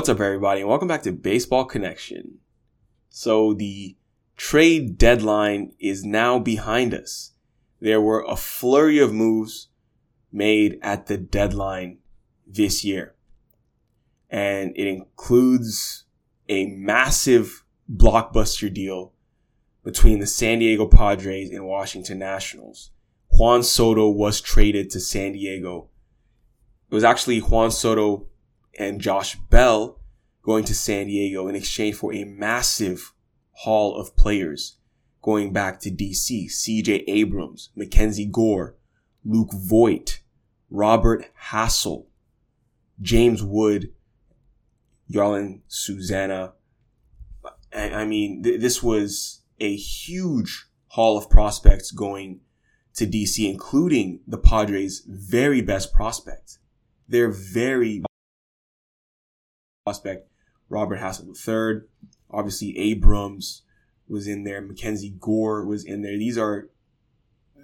What's up, everybody, and welcome back to Baseball Connection. So, the trade deadline is now behind us. There were a flurry of moves made at the deadline this year, and it includes a massive blockbuster deal between the San Diego Padres and Washington Nationals. Juan Soto was traded to San Diego. It was actually Juan Soto and Josh Bell going to San Diego in exchange for a massive haul of players going back to DC. CJ Abrams, Mackenzie Gore, Luke Voit, Robert Hassell, James Wood, Jarlin Susana. I, I mean, th- this was a huge haul of prospects going to DC, including the Padres' very best prospect. Their very prospect, Robert Hassell III. Obviously, Abrams was in there. Mackenzie Gore was in there. These are,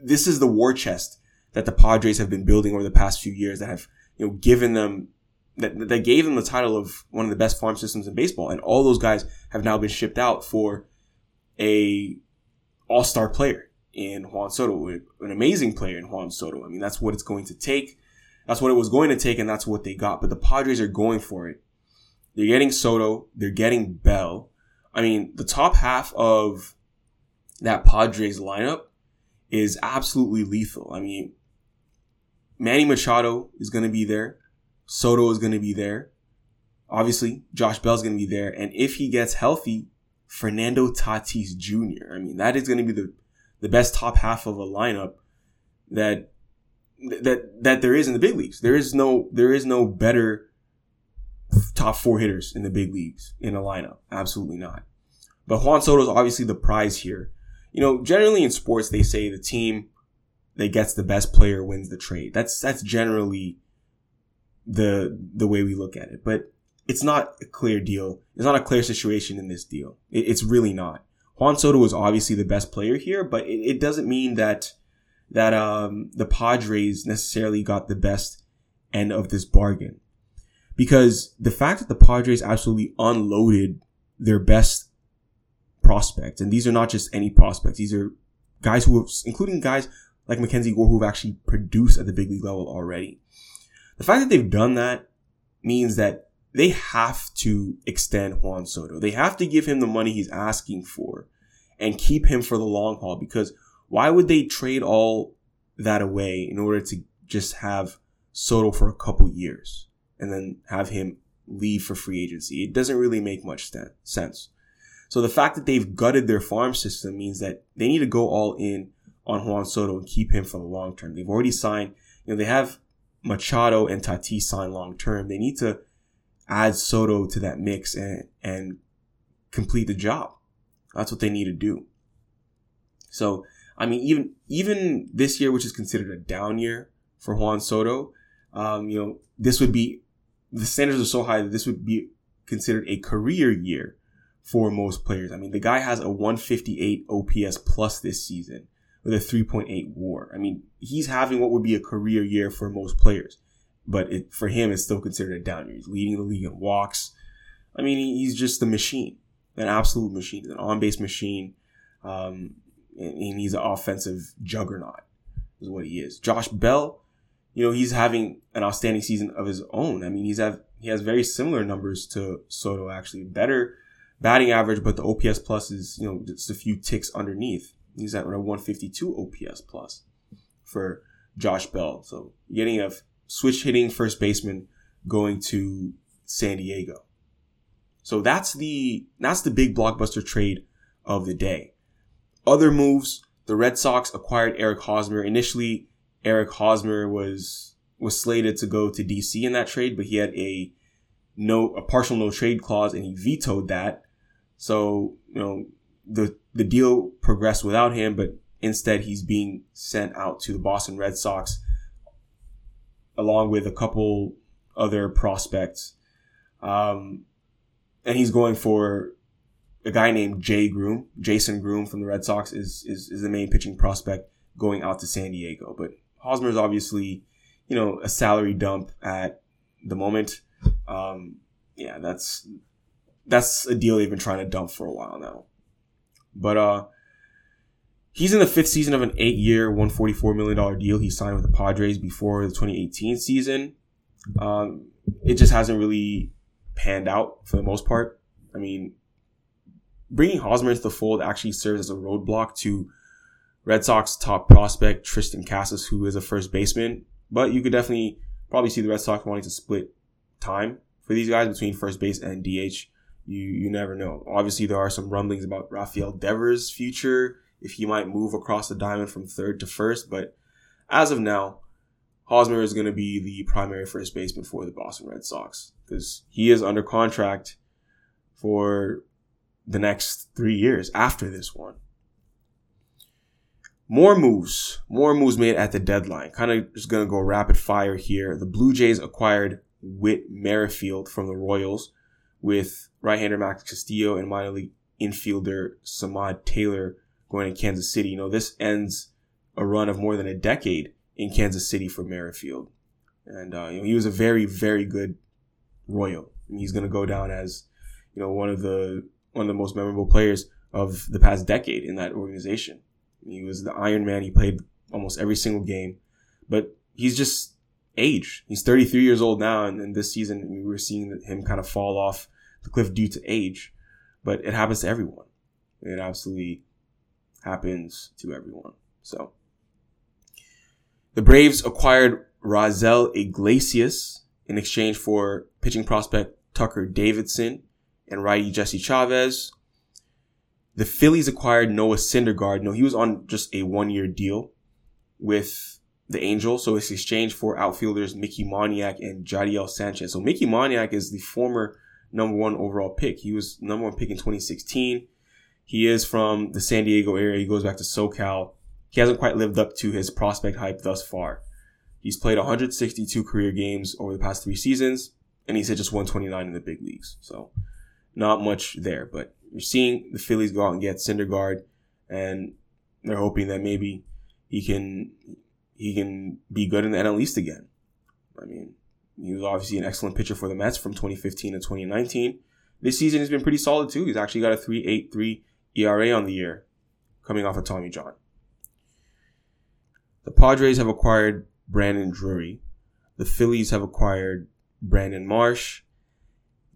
this is the war chest that the Padres have been building over the past few years that have, you know, given them, that, that gave them the title of one of the best farm systems in baseball. And all those guys have now been shipped out for a all-star player in Juan Soto, an amazing player in Juan Soto. I mean, that's what it's going to take. That's what it was going to take, and that's what they got. But the Padres are going for it. They're getting Soto. They're getting Bell. I mean, the top half of that Padres lineup is absolutely lethal. I mean, Manny Machado is going to be there. Soto is going to be there. Obviously, Josh Bell's going to be there. And if he gets healthy, Fernando Tatis Jr. I mean, that is going to be the, the best top half of a lineup that, that, that there is in the big leagues. There is no, there is no better top four hitters in the big leagues in a lineup. Absolutely not. But Juan Soto is obviously the prize here. You know, generally in sports, they say the team that gets the best player wins the trade. That's, that's generally the, the way we look at it. But it's not a clear deal. It's not a clear situation in this deal. It, it's really not. Juan Soto is obviously the best player here, but it, it doesn't mean that, that, um, the Padres necessarily got the best end of this bargain because the fact that the Padres absolutely unloaded their best prospects, and these are not just any prospects, these are guys who have, including guys like Mackenzie Gore who have actually produced at the big league level already. The fact that they've done that means that they have to extend Juan Soto. They have to give him the money he's asking for and keep him for the long haul because why would they trade all that away in order to just have Soto for a couple years? And then have him leave for free agency. It doesn't really make much sense. So the fact that they've gutted their farm system means that they need to go all in on Juan Soto and keep him for the long term. They've already signed, you know, they have Machado and Tatis signed long term. They need to add Soto to that mix and, and complete the job. That's what they need to do. So, I mean, even, even this year, which is considered a down year for Juan Soto, um, you know, this would be the standards are so high that this would be considered a career year for most players. I mean, the guy has a 158 OPS plus this season with a 3.8 WAR. I mean, he's having what would be a career year for most players, but it, for him, it's still considered a down year. He's leading the league in walks. I mean, he's just a machine, an absolute machine, an on-base machine, um, and he's an offensive juggernaut. Is what he is. Josh Bell you know, he's having an outstanding season of his own. I mean, he's have, he has very similar numbers to Soto actually. Better batting average, but the OPS plus is, you know, just a few ticks underneath. He's at a 152 OPS plus for Josh Bell. So getting a switch hitting first baseman going to San Diego. So that's the, that's the big blockbuster trade of the day. Other moves, the Red Sox acquired Eric Hosmer. Initially, Eric Hosmer was was slated to go to DC in that trade, but he had a no a partial no trade clause and he vetoed that. So, you know, the the deal progressed without him, but instead he's being sent out to the Boston Red Sox along with a couple other prospects. Um, and he's going for a guy named Jay Groome. Jason Groome from the Red Sox is, is, is the main pitching prospect going out to San Diego. But Hosmer is obviously, you know, a salary dump at the moment. Um, yeah, that's that's a deal they've been trying to dump for a while now. But uh, he's in the fifth season of an eight-year, one forty-four million dollar deal he signed with the Padres before the 2018 season. Um, it just hasn't really panned out for the most part. I mean, bringing Hosmer into the fold actually serves as a roadblock to Red Sox top prospect Triston Casas, who is a first baseman. But you could definitely probably see the Red Sox wanting to split time for these guys between first base and DH. You you never know. Obviously, there are some rumblings about Rafael Devers' future if he might move across the diamond from third to first. But as of now, Hosmer is going to be the primary first baseman for the Boston Red Sox because he is under contract for the next three years after this one. More moves, more moves made at the deadline. Kind of just going to go rapid fire here. The Blue Jays acquired Whit Merrifield from the Royals with right-hander Max Castillo and minor league infielder Samad Taylor going to Kansas City. You know, this ends a run of more than a decade in Kansas City for Merrifield. And, uh, you know, he was a very, very good Royal. And he's going to go down as, you know, one of the, one of the most memorable players of the past decade in that organization. He was the Iron Man. He played almost every single game, but he's just age. He's 33 years old now. And, and this season we were seeing him kind of fall off the cliff due to age, but it happens to everyone. It absolutely happens to everyone. So the Braves acquired Raisel Iglesias in exchange for pitching prospect Tucker Davidson and righty Jesse Chavez. The Phillies acquired Noah Syndergaard. No, he was on just a one year deal with the Angels. So it's exchange for outfielders Mickey Moniak and Jadiel Sanchez. So Mickey Moniak is the former number one overall pick. He was number one pick in 2016. He is from the San Diego area. He goes back to SoCal he hasn't quite lived up to his prospect hype thus far. He's played 162 career games over the past three seasons, and he's hit just 129 in the big leagues. So, not much there. But you're seeing the Phillies go out and get Syndergaard, and they're hoping that maybe he can he can be good in the NL East again. I mean, he was obviously an excellent pitcher for the Mets from 2015 to 2019. This season has been pretty solid too. He's actually got a 3.83 ERA on the year, coming off of Tommy John. The Padres have acquired Brandon Drury. The Phillies have acquired Brandon Marsh.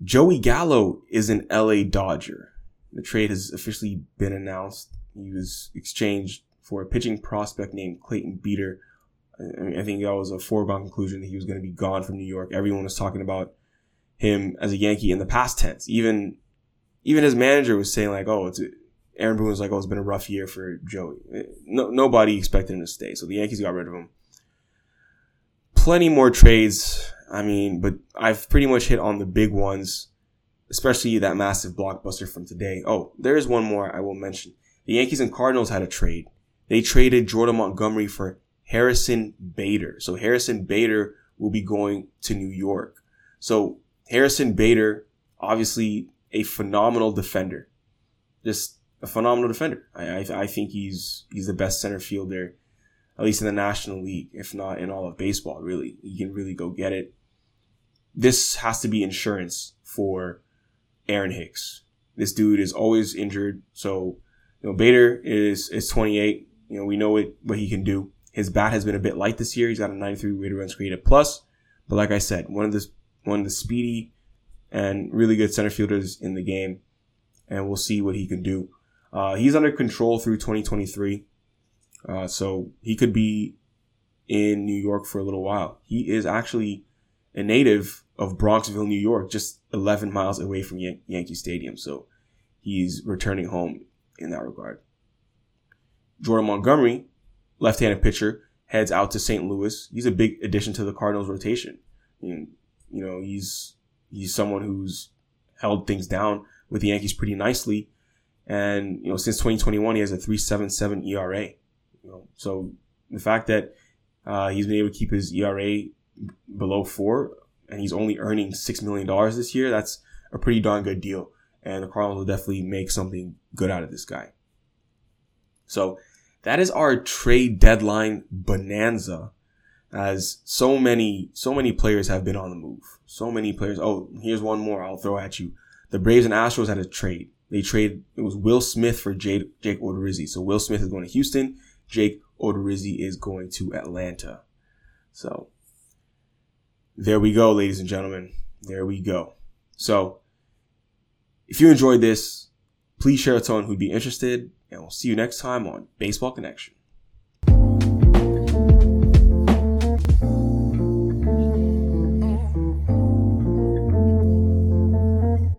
Joey Gallo is an LA Dodger. The trade has officially been announced. He was exchanged for a pitching prospect named Clayton Beeter. I, mean, I think that was a foregone conclusion that he was going to be gone from New York. Everyone was talking about him as a Yankee in the past tense. Even even his manager was saying like, "Oh, it's Aaron Boone was like, "Oh, it's been a rough year for Joey." Eh, no, nobody expected him to stay, so the Yankees got rid of him. Plenty more trades. I mean, but I've pretty much hit on the big ones, especially that massive blockbuster from today. Oh, there is one more I will mention. The Yankees and Cardinals had a trade. They traded Jordan Montgomery for Harrison Bader. So Harrison Bader will be going to New York. So Harrison Bader, obviously a phenomenal defender. Just a phenomenal defender. I, I, I think he's he's the best center fielder, at least in the National League, if not in all of baseball. Really, he can really go get it. This has to be insurance for Aaron Hicks. This dude is always injured, so you know Bader is is 28. You know we know it, what he can do. His bat has been a bit light this year. He's got a 93 weighted runs created plus, but like I said, one of the one of the speedy and really good center fielders in the game, and we'll see what he can do. Uh, he's under control through 2023. Uh, so he could be in New York for a little while. He is actually a native of Bronxville, New York, just 11 miles away from Yan- Yankee Stadium. So he's returning home in that regard. Jordan Montgomery, left-handed pitcher, heads out to St. Louis. He's a big addition to the Cardinals rotation. you know, he's he's someone who's held things down with the Yankees pretty nicely and, you know, since 2021, he has a 377 ERA. You know, so the fact that uh, he's been able to keep his ERA below four and he's only earning $6 million this year, that's a pretty darn good deal. And the Cardinals will definitely make something good out of this guy. So that is our trade deadline bonanza. as so many, so many players have been on the move. So many players. Oh, here's one more I'll throw at you. The Braves and Astros had a trade. They trade. It was Will Smith for Jake, Jake Odorizzi. So Will Smith is going to Houston. Jake Odorizzi is going to Atlanta. So there we go, ladies and gentlemen. There we go. So if you enjoyed this, please share it with someone who'd be interested, and we'll see you next time on Baseball Connection.